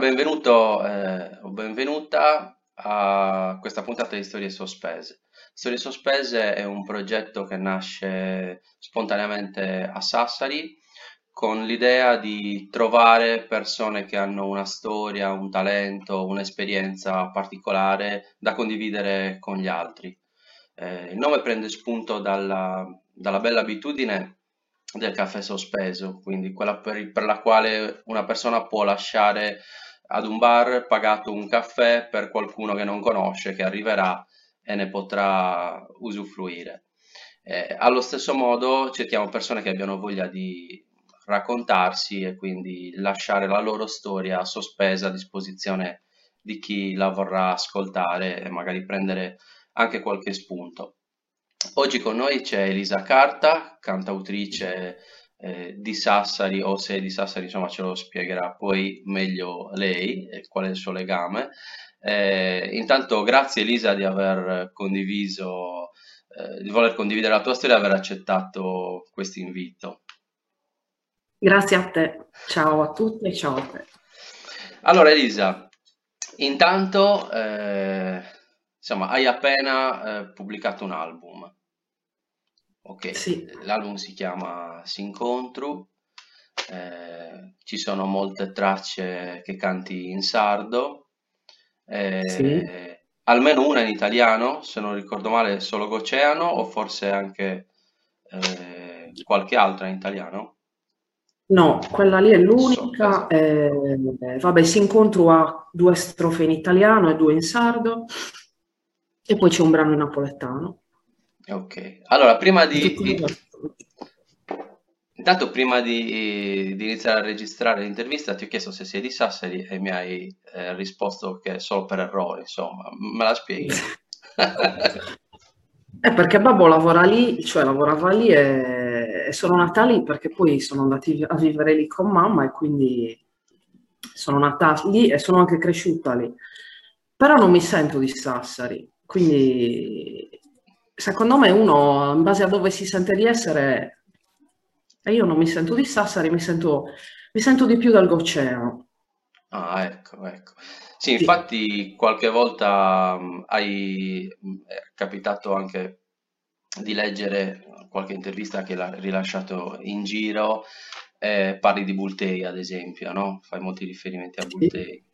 benvenuto eh, o benvenuta a questa puntata di Storie Sospese. Storie Sospese è un progetto che nasce spontaneamente a Sassari con l'idea di trovare persone che hanno una storia, un talento, un'esperienza particolare da condividere con gli altri. Eh, il nome prende spunto dalla, dalla bella abitudine del caffè sospeso, quindi quella per, per, la quale una persona può lasciare ad un bar pagato un caffè per qualcuno che non conosce, che arriverà e ne potrà usufruire. Eh, allo stesso modo cerchiamo persone che abbiano voglia di raccontarsi e quindi lasciare la loro storia sospesa a disposizione di chi la vorrà ascoltare e magari prendere anche qualche spunto. Oggi con noi c'è Elisa Carta, cantautrice eh, di Sassari, o se di Sassari insomma ce lo spiegherà poi meglio lei, e qual è il suo legame. Eh, intanto grazie Elisa di aver condiviso, eh, di voler condividere la tua storia e aver accettato questo invito. Grazie a te, ciao a tutti e ciao a te. Allora Elisa, intanto eh, insomma hai appena eh, pubblicato un album. Ok, Sì, l'album si chiama S'incontru, eh, ci sono molte tracce che canti in sardo, sì. eh, almeno una in italiano, se non ricordo male, solo Goceano o forse anche eh, qualche altra in italiano? No, quella lì è So, l'unica. esatto. eh, vabbè, si incontro a due strofe in italiano e due in sardo, e poi c'è un brano in napoletano. Ok, allora prima di, intanto prima di, di iniziare a registrare l'intervista ti ho chiesto se sei di Sassari e mi hai eh, risposto che è solo per errore, insomma, me la spieghi? Eh, perché Babbo lavora lì, cioè lavorava lì e, e sono nata lì perché poi sono andati a vivere lì con mamma e quindi sono nata lì e sono anche cresciuta lì. Però non mi sento di Sassari, quindi secondo me uno in base a dove si sente di essere, e io non mi sento di Sassari, mi sento, mi sento di più dall'oceano. Ah, ecco, ecco. Sì, Sì. infatti qualche volta mh, hai, mh, è capitato anche di leggere qualche intervista che l'ha rilasciato in giro, eh, parli di Bultei ad esempio, no? Fai molti riferimenti a Sì. Bultei.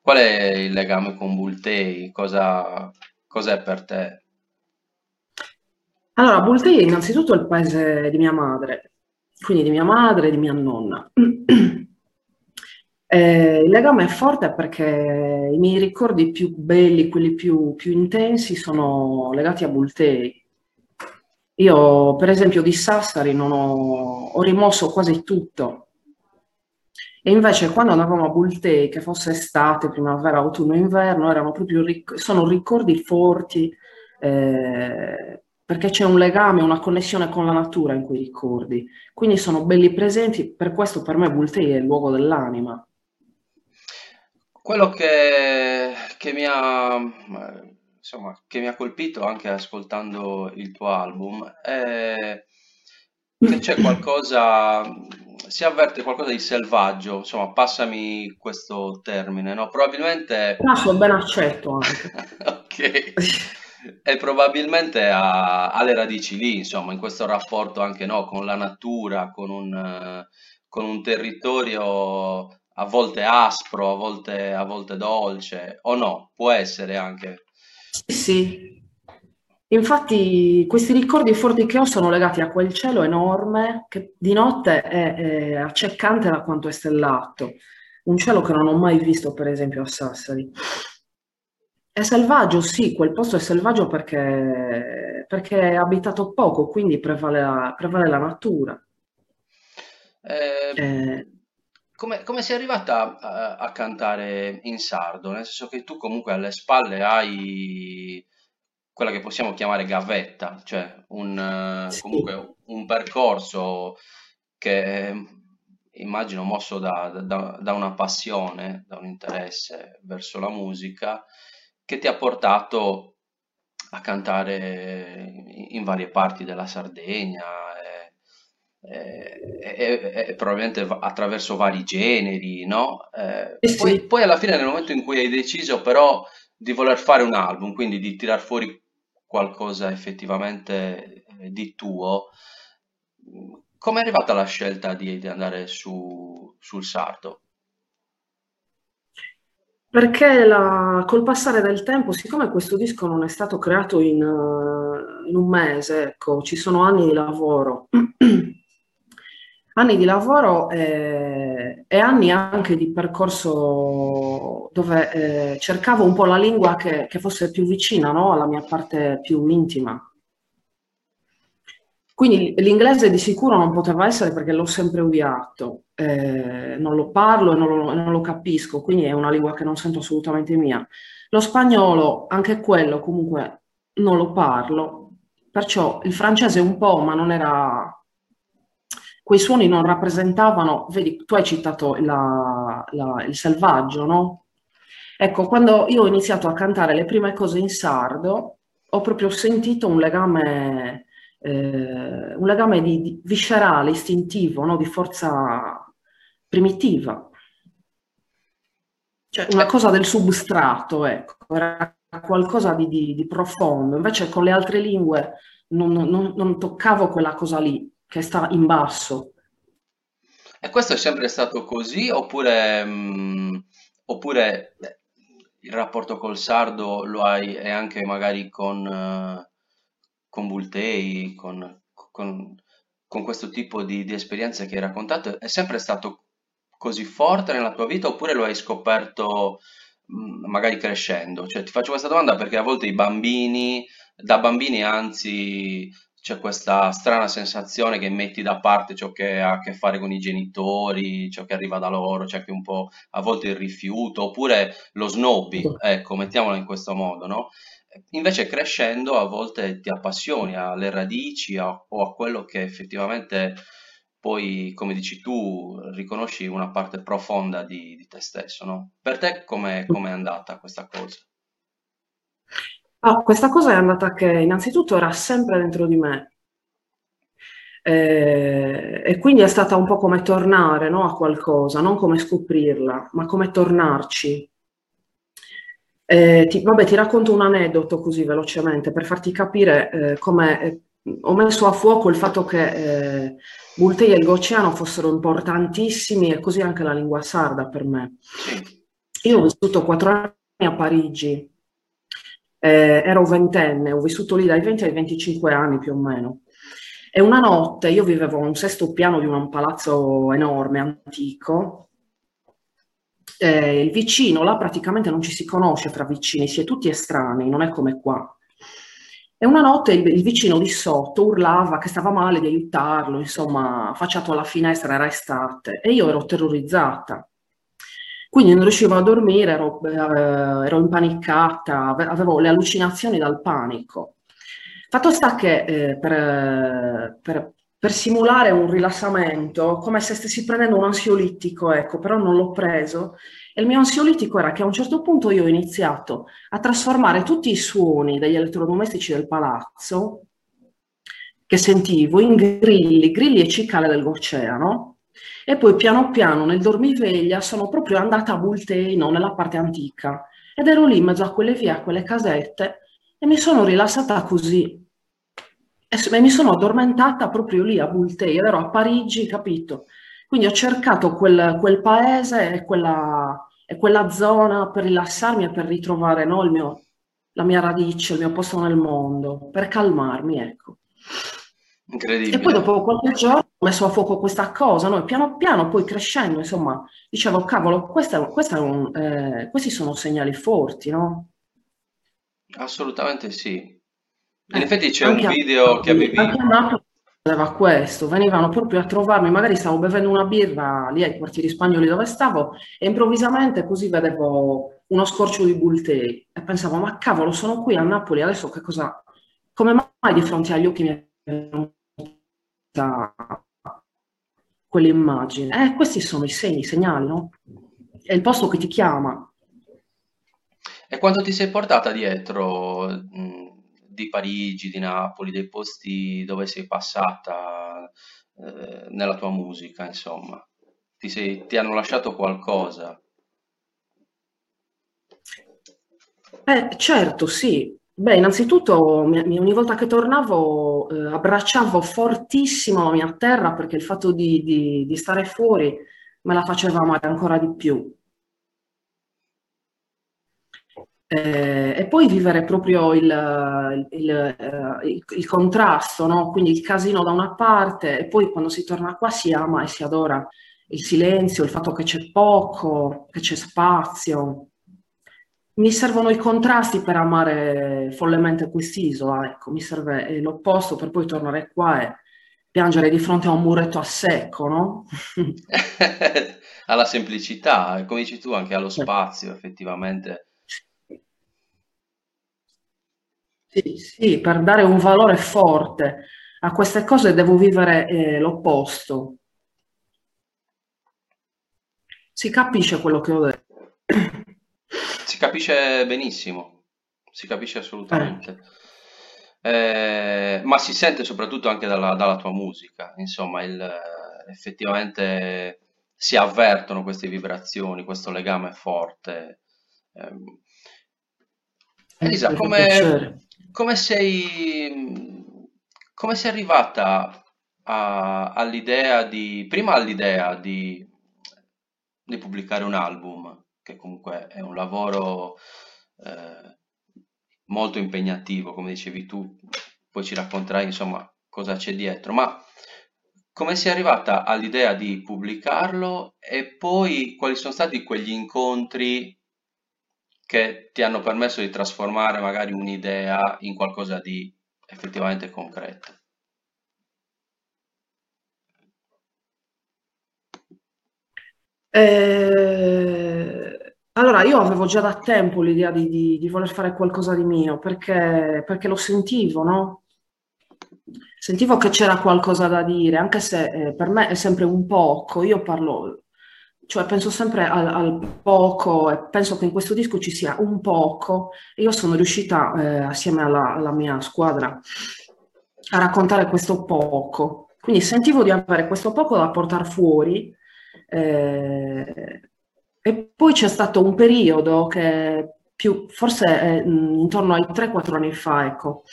Qual è il legame con Bultei? Cosa, cos'è per te? Allora, Bultei è innanzitutto il paese di mia madre, quindi di mia madre e di mia nonna. Eh, il legame è forte perché i miei ricordi più belli, quelli più, più intensi, sono legati a Bultei. Io, per esempio, di Sassari non ho, ho rimosso quasi tutto. E invece quando andavamo a Bultei, che fosse estate, primavera, autunno, inverno, erano proprio ric- sono ricordi forti, eh, perché c'è un legame, una connessione con la natura in quei ricordi. Quindi sono belli presenti, per questo per me Bultei è il luogo dell'anima. Quello che, che mi ha, insomma, che mi ha colpito anche ascoltando il tuo album è che c'è qualcosa, si avverte qualcosa di selvaggio, insomma, passami questo termine, no? Probabilmente, Naso ben accetto anche. ok, e probabilmente ha, ha le radici lì, insomma, in questo rapporto anche, no, con la natura, con un, con un territorio a volte aspro, a volte, a volte dolce, o no, può essere anche. Sì, sì. Infatti questi ricordi forti che ho sono legati a quel cielo enorme che di notte è, è accecante da quanto è stellato. Un cielo che non ho mai visto, per esempio, a Sassari. È selvaggio, sì, quel posto è selvaggio perché, perché è abitato poco, quindi prevale la, prevale la natura. Eh, Eh, come, come sei arrivata a, a cantare in sardo? Nel senso che tu comunque alle spalle hai quella che possiamo chiamare gavetta, cioè un, sì. comunque un percorso che eh, immagino mosso da, da- da una passione, da un interesse verso la musica, che ti ha portato a cantare in varie parti della Sardegna. e- eh, e, e probabilmente attraverso vari generi, no? Eh, Eh poi, sì, poi alla fine, nel momento in cui hai deciso però di voler fare un album, quindi di tirar fuori qualcosa effettivamente eh, di tuo, come è arrivata la scelta di, di andare su, sul sardo? Perché la- col passare del tempo, siccome questo disco non è stato creato in, eh, in un mese, ecco, ci sono anni di lavoro, anni di lavoro e, e anni anche di percorso dove eh, cercavo un po' la lingua che, che fosse più vicina, no, alla mia parte più intima. Quindi l'inglese di sicuro non poteva essere perché l'ho sempre odiato, eh, non lo parlo e non lo, non lo capisco, quindi è una lingua che non sento assolutamente mia. Lo spagnolo, anche quello comunque non lo parlo, perciò il francese un po', ma non era... Quei suoni non rappresentavano, vedi, tu hai citato la- la- il selvaggio, no? Ecco, quando io ho iniziato a cantare le prime cose in sardo, ho proprio sentito un legame, eh, un legame di, di- viscerale, istintivo, no? Di forza primitiva, cioè una Eh, cosa del substrato, ecco, era qualcosa di, di- di profondo. Invece con le altre lingue non, non- non toccavo quella cosa lì, che sta in basso. E questo è sempre stato così, oppure, mh, oppure beh, il rapporto col sardo lo hai e anche magari con, eh, con Vultei, con, con- con questo tipo di, di esperienze che hai raccontato, è sempre stato così forte nella tua vita, oppure lo hai scoperto mh, magari crescendo? Cioè, ti faccio questa domanda perché a volte i bambini, da bambini anzi c'è questa strana sensazione che metti da parte ciò che ha a che fare con i genitori, ciò che arriva da loro, c'è anche un po' a volte il rifiuto, oppure lo snobby, ecco, mettiamolo in questo modo, no? Invece crescendo a volte ti appassioni alle radici a- o a quello che effettivamente poi, come dici tu, riconosci una parte profonda di, di te stesso, no? Per te come è andata questa cosa? Ah, questa cosa è andata che innanzitutto era sempre dentro di me eh, e quindi è stata un po' come tornare, no, a qualcosa, non come scoprirla, ma come tornarci. Eh, ti, vabbè, ti racconto un aneddoto così velocemente per farti capire eh, come eh, ho messo a fuoco il fatto che eh, Bultei e il Goceano fossero importantissimi e così anche la lingua sarda per me. Io ho vissuto quattro anni a Parigi, eh, ero ventenne, ho vissuto lì dai 20 ai 25 anni più o meno. E una notte io vivevo a un sesto piano di un palazzo enorme, antico. Eh, il vicino, là praticamente non ci si conosce tra vicini, si è tutti estranei, non è come qua. E una notte il, vicino di sotto urlava che stava male di aiutarlo, insomma, affacciato alla finestra, era estate, e io ero terrorizzata. Quindi non riuscivo a dormire, ero, eh, ero impaniccata, ave- avevo le allucinazioni dal panico. Fatto sta che eh, per, per- per simulare un rilassamento, come se stessi prendendo un ansiolitico, ecco, però non l'ho preso. E il mio ansiolitico era che a un certo punto io ho iniziato a trasformare tutti i suoni degli elettrodomestici del palazzo che sentivo in grilli, grilli e cicale dell'oceano. E poi piano piano nel dormiveglia sono proprio andata a Bulteino, nella parte antica, ed ero lì in mezzo a quelle vie, a quelle casette, e mi sono rilassata così. E s- e mi sono addormentata proprio lì a Bulteio, ero a Parigi, capito? Quindi ho cercato quel, quel paese e quella, e quella zona per rilassarmi e per ritrovare, no, il mio, la mia radice, il mio posto nel mondo, per calmarmi, ecco. E poi incredibile. dopo qualche giorno ho messo a fuoco questa cosa, no? E piano piano, poi crescendo, insomma, dicevo, cavolo, questa questa un- eh, questi sono segnali forti, no? Assolutamente sì. In Eh, effetti c'è un anche a video che Napoli, avevi... anche a Napoli succedeva questo, venivano proprio a trovarmi, magari stavo bevendo una birra lì ai quartieri spagnoli dove stavo e improvvisamente così vedevo uno scorcio di Bultei e pensavo, ma cavolo, sono qui a Napoli, adesso che cosa, come mai di fronte agli occhi mi è venuta quell'immagine? Eh, questi sono i segni, i segnali, no? È il posto che ti chiama. E quando ti sei portata dietro mh, di Parigi, di Napoli, dei posti dove sei passata, eh, nella tua musica, insomma? Ti, sei, ti hanno lasciato qualcosa? Eh, certo, sì. Beh, innanzitutto ogni volta che tornavo eh, abbracciavo fortissimo la mia terra perché il fatto di, di- di stare fuori me la faceva amare ancora di più. Eh, e poi vivere proprio il, il- eh, il- il contrasto, no? Quindi il casino da una parte e poi quando si torna qua si ama e si adora il silenzio, il fatto che c'è poco, che c'è spazio. Mi servono i contrasti per amare follemente quest'isola, ecco, mi serve eh, l'opposto per poi tornare qua e piangere di fronte a un muretto a secco, no? Alla semplicità, come dici tu, anche allo spazio, effettivamente. Sì, sì, per dare un valore forte a queste cose devo vivere eh, l'opposto. Si capisce quello che ho detto? Si capisce benissimo, si capisce Eh, assolutamente. Eh, ma si sente soprattutto anche dalla, dalla tua musica, insomma, il- effettivamente si avvertono queste vibrazioni, questo legame forte. Ehm, eh, Elisa, fa come. Come sei, come sei arrivata a- all'idea di, prima all'idea di, di pubblicare un album, che comunque è un lavoro eh, molto impegnativo, come dicevi tu, poi ci racconterai insomma cosa c'è dietro, ma come sei arrivata all'idea di pubblicarlo e poi quali sono stati quegli incontri che ti hanno permesso di trasformare magari un'idea in qualcosa di effettivamente concreto? Eh, allora, io avevo già da tempo l'idea di, di- di voler fare qualcosa di mio, perché, perché lo sentivo, no? Sentivo che c'era qualcosa da dire, anche se eh, per me è sempre un poco. Io parlo, cioè penso sempre al, al poco e penso che in questo disco ci sia un poco. Io sono riuscita, eh, assieme alla, alla mia squadra, a raccontare questo poco. Quindi sentivo di avere questo poco da portare fuori eh, e poi c'è stato un periodo che più, forse mh, intorno ai 3-4 anni fa, ecco,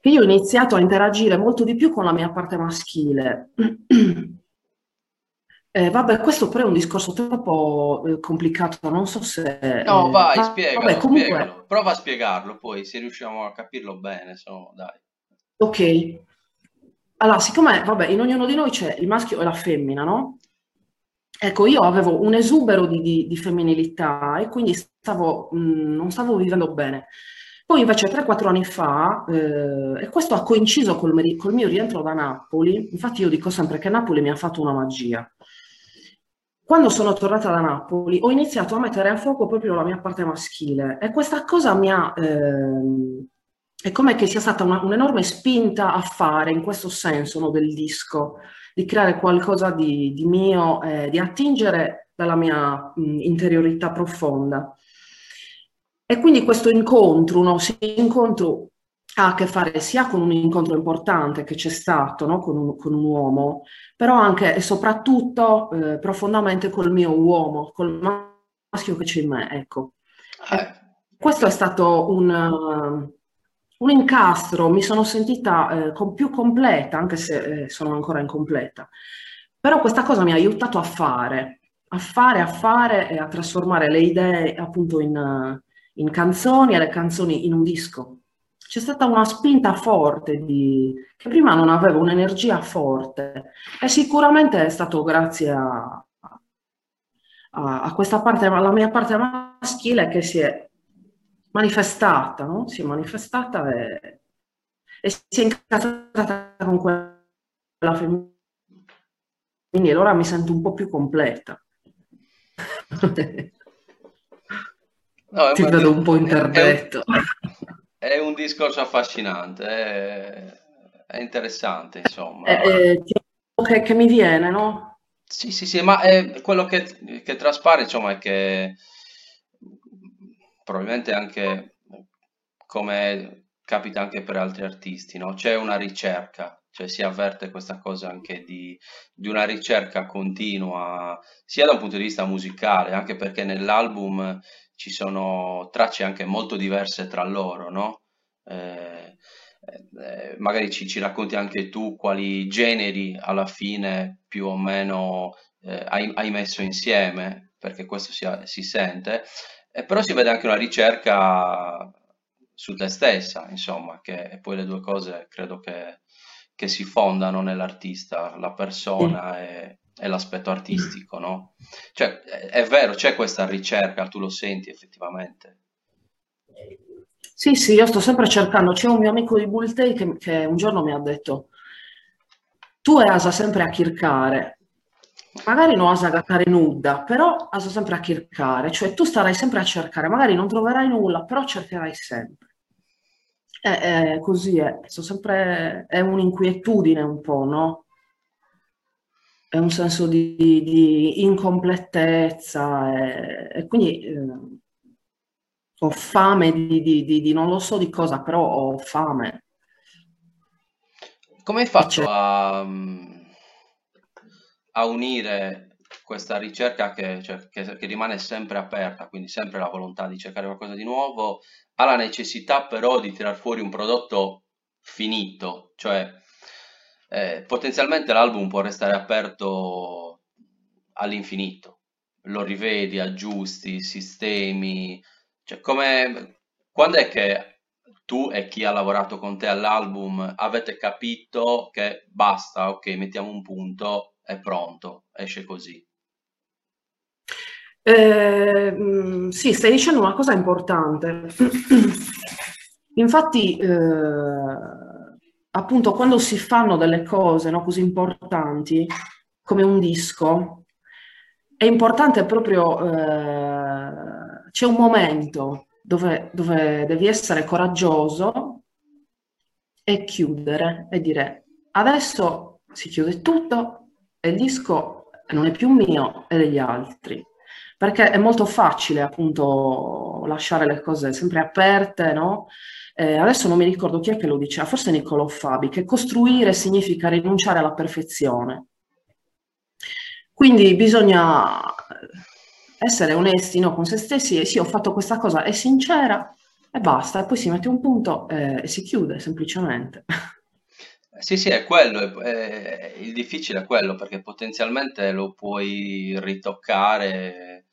che io ho iniziato a interagire molto di più con la mia parte maschile. Eh, vabbè, questo però è un discorso troppo eh, complicato, non so se... No, eh, vai, vabbè, spiegalo, comunque, spiegalo. Prova a spiegarlo, poi se riusciamo a capirlo bene, se no, dai. ok. Allora, siccome, vabbè, in ognuno di noi c'è il maschio e la femmina, no? Ecco, io avevo un esubero di, di- di femminilità e quindi stavo, mh, non stavo vivendo bene. Poi invece 3-4 anni fa, eh, e questo ha coinciso col, col mio rientro da Napoli, infatti io dico sempre che Napoli mi ha fatto una magia. Quando sono tornata da Napoli ho iniziato a mettere a fuoco proprio la mia parte maschile e questa cosa mi ha... ehm, è come che sia stata una- un'enorme spinta a fare in questo senso, no, del disco di creare qualcosa di, di mio, eh, di attingere dalla mia mh, interiorità profonda. E quindi questo incontro, no, incontro ha a che fare sia con un incontro importante che c'è stato, no, con un, con un uomo, però anche e soprattutto eh, profondamente col mio uomo, col maschio che c'è in me, ecco. Eh, questo è stato un, un incastro, mi sono sentita eh, con- più completa, anche se eh, sono ancora incompleta. Però questa cosa mi ha aiutato a fare, a fare, a fare e a trasformare le idee appunto in, in canzoni e le canzoni in un disco. C'è stata una spinta forte di, che prima non avevo, un'energia forte e sicuramente è stato grazie a, a- a questa parte, alla mia parte maschile che si è manifestata, no? Si è manifestata e, e si è incastrata con quella femminile, e allora mi sento un po' più completa. no, Ti vedo un po' è un, interdetto. È un discorso affascinante, è, è interessante, insomma. Eh, eh, che mi viene, no? Sì, sì, sì, ma eh, quello che, che traspare, insomma, è che probabilmente anche come capita anche per altri artisti, no? C'è una ricerca, cioè si avverte questa cosa anche di, di una ricerca continua, sia da un punto di vista musicale, anche perché nell'album ci sono tracce anche molto diverse tra loro, no? Eh, eh, magari ci, ci, racconti anche tu quali generi alla fine più o meno eh, hai, hai, messo insieme, perché questo si, si sente, e però si vede anche una ricerca su te stessa, insomma, che poi le due cose credo che, che si fondano nell'artista, la persona sì. e, e, l'aspetto artistico, no? Cioè, è, è vero, c'è questa ricerca, tu lo senti effettivamente. Sì, sì, io sto sempre cercando. C'è un mio amico di Bultei che, che un giorno mi ha detto: Tu asa sempre a chircare. Magari non asa gattare nuda, però asa sempre a chircare. Cioè, tu starai sempre a cercare. Magari non troverai nulla, però cercherai sempre. È, è così è, sempre, è un'inquietudine un po', no? È un senso di, di incompletezza e, e quindi eh, ho fame di, di, di, non lo so di cosa, però ho fame. Come hai fatto a, a unire questa ricerca che, cioè, che, che, rimane sempre aperta, quindi sempre la volontà di cercare qualcosa di nuovo, ha la necessità però di tirar fuori un prodotto finito, cioè eh, potenzialmente l'album può restare aperto all'infinito, lo rivedi, aggiusti, sistemi, cioè come, quando è che tu e chi ha lavorato con te all'album avete capito che basta, ok, mettiamo un punto, è pronto, esce così? Eh, mm, sì, stai dicendo una cosa importante. Infatti, eh, appunto, quando si fanno delle cose no, così importanti come un disco, è importante proprio, eh, c'è un momento dove, dove devi essere coraggioso e chiudere e dire adesso si chiude tutto e il disco non è più mio, è degli altri perché è molto facile appunto lasciare le cose sempre aperte, no? Eh, adesso non mi ricordo chi è che lo diceva, forse Niccolò Fabi, che costruire significa rinunciare alla perfezione. Quindi bisogna essere onesti no, con se stessi e sì, ho fatto questa cosa, è sincera e basta, e poi si mette un punto eh, e si chiude semplicemente. Sì, sì, è quello, è- è- il difficile è quello perché potenzialmente lo puoi ritoccare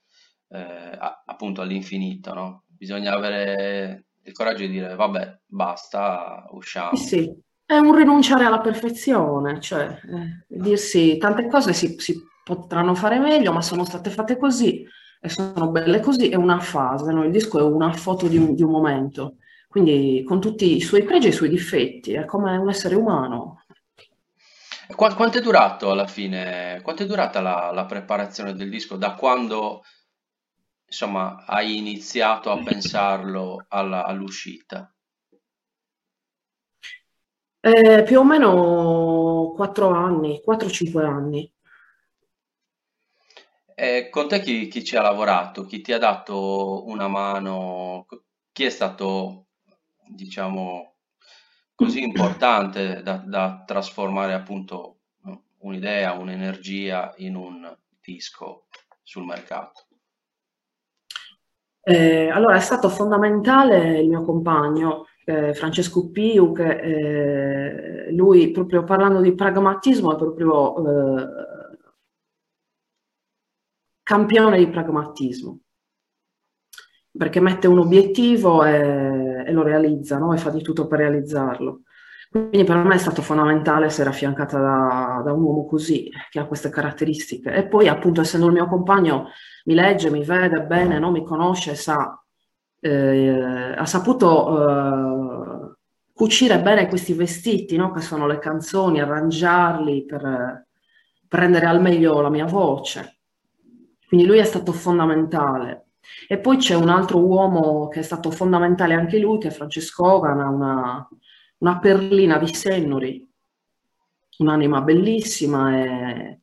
eh, appunto all'infinito, no? Bisogna avere il coraggio di dire vabbè, basta, usciamo. Sì, è un rinunciare alla perfezione, cioè eh, dirsi tante cose si, si potranno fare meglio, ma sono state fatte così e sono belle così, è una fase, no? Il disco è una foto di un, di un momento, quindi con tutti i suoi pregi e i suoi difetti, è come un essere umano. Qu- quanto è durato alla fine? Quanto è durata la, la preparazione del disco? Da quando insomma, hai iniziato a pensarlo alla, all'uscita? Eh, più o meno 4 anni, 4-5 anni. E con te chi, chi ci ha lavorato? Chi ti ha dato una mano? Chi è stato, diciamo, così importante da, da trasformare appunto un'idea, un'energia in un disco sul mercato? Eh, allora è stato fondamentale il mio compagno, eh, Francesco Piu, che eh, lui proprio parlando di pragmatismo è proprio eh, campione di pragmatismo, perché mette un obiettivo e, lo realizza no? e fa di tutto per realizzarlo. Quindi per me è stato fondamentale essere affiancata da, da, un uomo così, che ha queste caratteristiche. E poi appunto essendo il mio compagno mi legge, mi vede bene, no? mi conosce, sa, eh, ha saputo eh, cucire bene questi vestiti, no? che sono le canzoni, arrangiarli per, per rendere al meglio la mia voce. Quindi lui è stato fondamentale. E poi c'è un altro uomo che è stato fondamentale anche lui, che è Francesco Ogana, una una perlina di Sennori, un'anima bellissima e,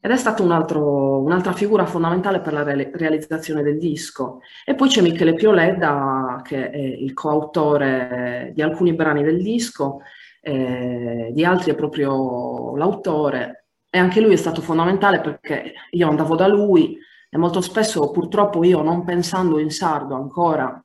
ed è stata un un'altra figura fondamentale per la re- realizzazione del disco. E poi c'è Michele Piolet da, Sarda, che è il coautore di alcuni brani del disco, eh, di altri è proprio l'autore, e anche lui è stato fondamentale perché io andavo da lui e molto spesso purtroppo io non pensando in sardo ancora,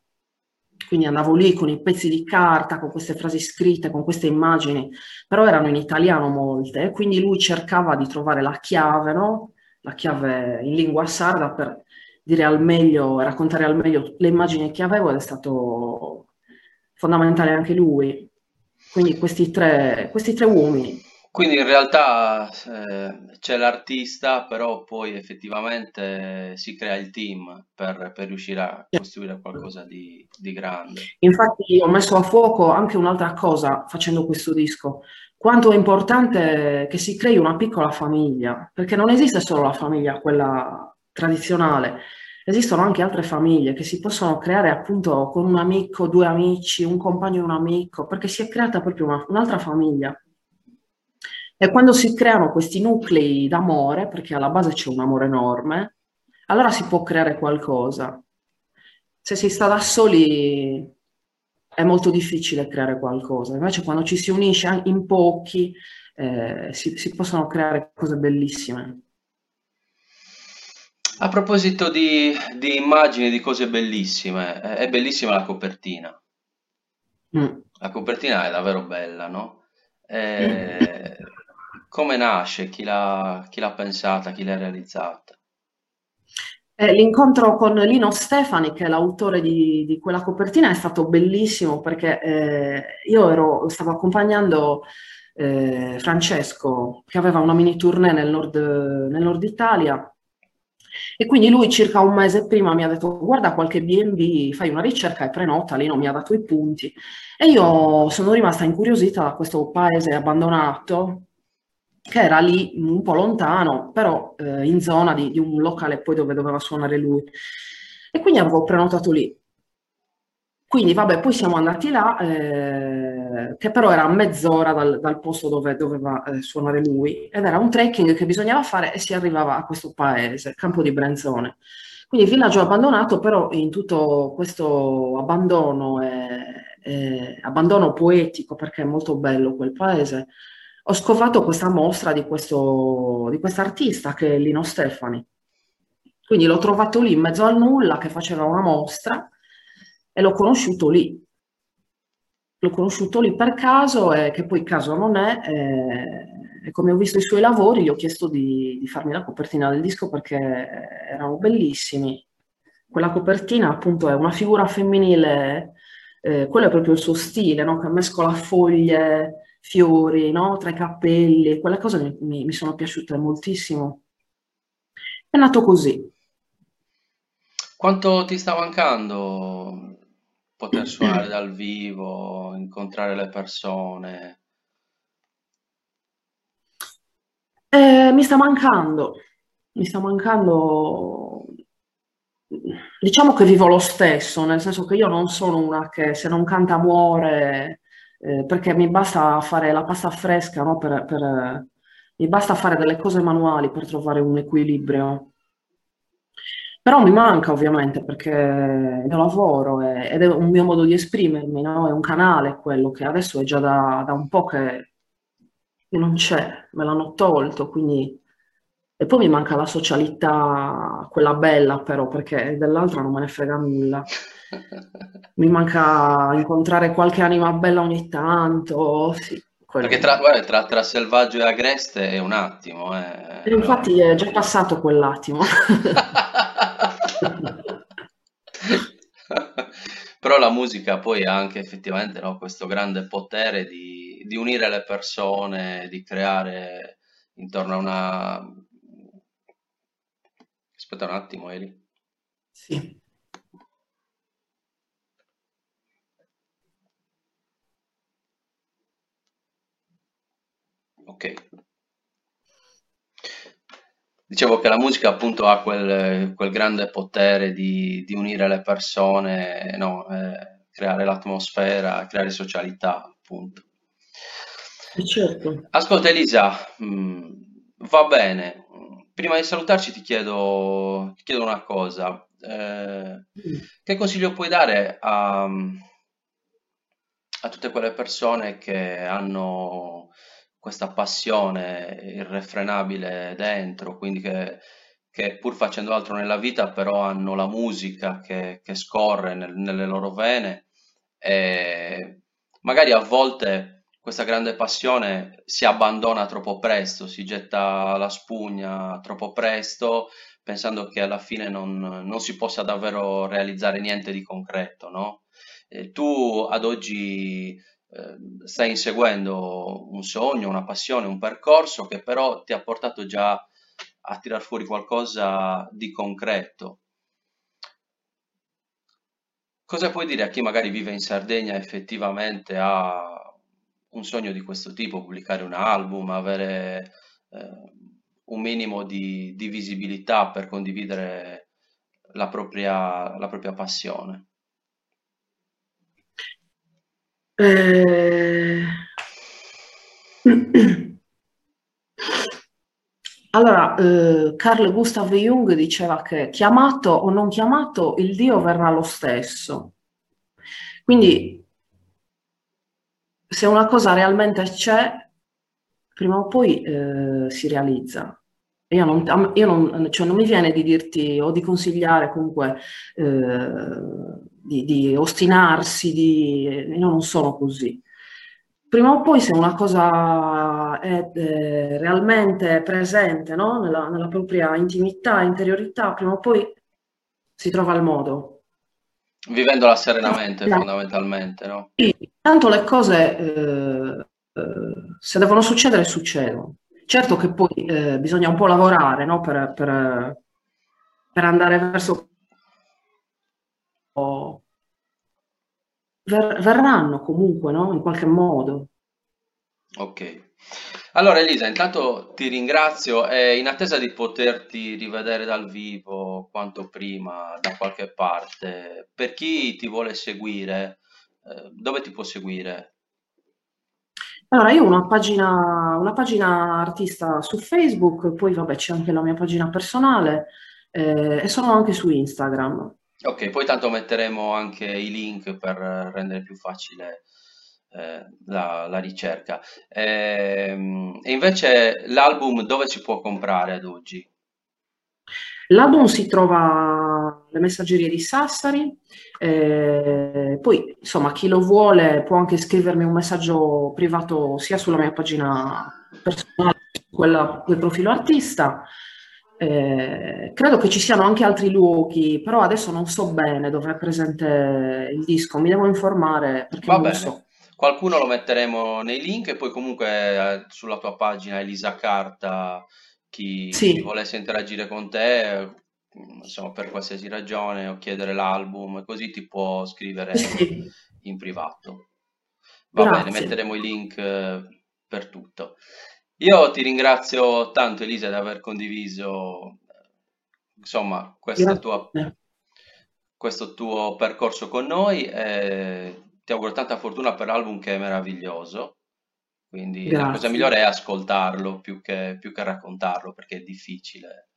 quindi andavo lì con i pezzi di carta, con queste frasi scritte, con queste immagini, però erano in italiano molte, quindi lui cercava di trovare la chiave, no? la chiave in lingua sarda per dire al meglio, raccontare al meglio le immagini che avevo ed è stato fondamentale anche lui. Quindi questi tre, questi tre uomini quindi in realtà eh, c'è l'artista, però poi effettivamente si crea il team per, per riuscire a costruire qualcosa di, di grande. Infatti ho messo a fuoco anche un'altra cosa facendo questo disco, quanto è importante che si crei una piccola famiglia, perché non esiste solo la famiglia, quella tradizionale, esistono anche altre famiglie che si possono creare appunto con un amico, due amici, un compagno e un amico, perché si è creata proprio una, un'altra famiglia. E quando si creano questi nuclei d'amore, perché alla base c'è un amore enorme, allora si può creare qualcosa. Se si sta da soli è molto difficile creare qualcosa, invece quando ci si unisce in pochi eh, si, si possono creare cose bellissime. A proposito di, di, immagini, di cose bellissime, è bellissima la copertina. Mm. La copertina è davvero bella, no? Eh, come nasce? Chi l'ha, pensata? Chi l'ha realizzata? Eh, l'incontro con Lino Stefani, che è l'autore di, di, quella copertina, è stato bellissimo perché eh, io ero, stavo accompagnando eh, Francesco, che aveva una mini tournée nel nord, nel nord Italia, e quindi lui circa un mese prima mi ha detto guarda qualche B&B, fai una ricerca e prenota, Lino mi ha dato i punti. E io sono rimasta incuriosita da questo paese abbandonato, che era lì un po' lontano, però eh, in zona di, di, un locale poi dove doveva suonare lui. E quindi avevo prenotato lì. Quindi vabbè, poi siamo andati là, eh, che però era a mezz'ora dal, dal posto dove doveva eh, suonare lui, ed era un trekking che bisognava fare e si arrivava a questo paese, Campo di Brenzone. Quindi villaggio abbandonato, però in tutto questo abbandono, e, abbandono poetico, perché è molto bello quel paese, ho scovato questa mostra di questo di artista che è Lino Stefani. Quindi l'ho trovato lì in mezzo al nulla che faceva una mostra e l'ho conosciuto lì. L'ho conosciuto lì per caso e che poi caso non è. E, e come ho visto i suoi lavori gli ho chiesto di, di farmi la copertina del disco perché erano bellissimi. Quella copertina appunto è una figura femminile, eh, quello è proprio il suo stile, no? che mescola foglie, fiori, no? tra i capelli, quelle cose mi, mi sono piaciute moltissimo. È nato così. Quanto ti sta mancando poter suonare dal vivo, incontrare le persone? Eh, mi sta mancando, mi sta mancando. Diciamo che vivo lo stesso, nel senso che io non sono una che se non canta muore, eh, perché mi basta fare la pasta fresca, no? per, per, mi basta fare delle cose manuali per trovare un equilibrio. Però mi manca ovviamente perché io lavoro e, ed è un mio modo di esprimermi, no? è un canale quello che adesso è già da, da un po' che non c'è, me l'hanno tolto, quindi... E poi mi manca la socialità, quella bella però, perché dell'altra non me ne frega nulla. Mi manca incontrare qualche anima bella ogni tanto, sì. Perché tra, guarda, tra, tra, selvaggio e agreste è un attimo. Eh. E infatti è già passato quell'attimo. Però la musica poi ha anche effettivamente no, questo grande potere di, di unire le persone, di creare intorno a una... Aspetta un attimo, Eli. Sì. Ok. Dicevo che la musica appunto ha quel, quel grande potere di, di, unire le persone, no? eh, creare l'atmosfera, creare socialità, appunto. Certo. Ascolta Elisa, mh, mm, va bene. Prima di salutarci ti chiedo, ti chiedo una cosa. eh, che consiglio puoi dare a, a tutte quelle persone che hanno questa passione irrefrenabile dentro, quindi che, che pur facendo altro nella vita però hanno la musica che, che scorre nel, nelle loro vene e magari a volte questa grande passione si abbandona troppo presto, si getta la spugna troppo presto pensando che alla fine non, non si possa davvero realizzare niente di concreto, no? Eh, tu ad oggi eh, stai inseguendo un sogno, una passione, un percorso che però ti ha portato già a tirar fuori qualcosa di concreto. Cosa puoi dire a chi magari vive in Sardegna e effettivamente ha un sogno di questo tipo, pubblicare un album, avere eh, un minimo di, di, visibilità per condividere la propria, la propria passione? Eh... Allora, eh, Carl Gustav Jung diceva che chiamato o non chiamato, il Dio verrà lo stesso. Quindi, se una cosa realmente c'è, prima o poi eh, si realizza. Io, non, io non, cioè non, mi viene di dirti o di consigliare comunque eh, di, di, ostinarsi, di, io non sono così. Prima o poi se una cosa è eh, realmente presente no? nella, nella, propria intimità, interiorità, prima o poi si trova il modo. Vivendola serenamente, no. fondamentalmente, no? Sì, tanto le cose, eh, eh, se devono succedere, succedono. Certo che poi eh, bisogna un po' lavorare no? per, per, per andare verso ver- verranno comunque, no? In qualche modo. Ok. Allora Elisa, intanto ti ringrazio e in attesa di poterti rivedere dal vivo quanto prima da qualche parte, per chi ti vuole seguire, eh, dove ti può seguire? Allora, io ho una pagina, una pagina artista su Facebook, poi vabbè c'è anche la mia pagina personale eh, e sono anche su Instagram. Ok, poi tanto metteremo anche i link per rendere più facile eh, la, la ricerca. Ehm, e invece l'album dove si può comprare ad oggi? L'album si trova alle messaggerie di Sassari, eh, poi insomma chi lo vuole può anche scrivermi un messaggio privato sia sulla mia pagina personale, quella del profilo artista, eh, credo che ci siano anche altri luoghi, però adesso non so bene dove è presente il disco, mi devo informare perché Va non bene. so. Qualcuno lo metteremo nei link e poi comunque eh, sulla tua pagina Elisa Carta, chi, sì. chi volesse interagire con te, insomma, per qualsiasi ragione o chiedere l'album, così ti può scrivere sì. in privato. Va Grazie. bene, metteremo i link eh, per tutto. Io ti ringrazio tanto Elisa di aver condiviso insomma questa tua, questo tuo percorso con noi e ti auguro tanta fortuna per l'album che è meraviglioso. Quindi Grazie. la cosa migliore è ascoltarlo più che, più che raccontarlo perché è difficile,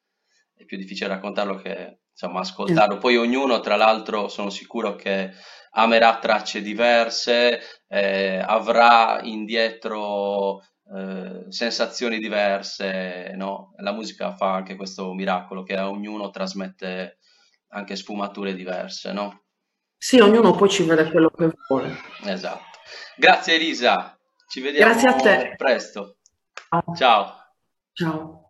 è più difficile raccontarlo che insomma ascoltarlo. Poi ognuno, tra l'altro, sono sicuro che amerà tracce diverse, eh, avrà indietro eh, sensazioni diverse, no? La musica fa anche questo miracolo che a ognuno trasmette anche sfumature diverse, no? Sì, ognuno poi ci vede quello che vuole. Esatto. Grazie Elisa, ci vediamo Grazie a te. presto. Ciao. Ciao.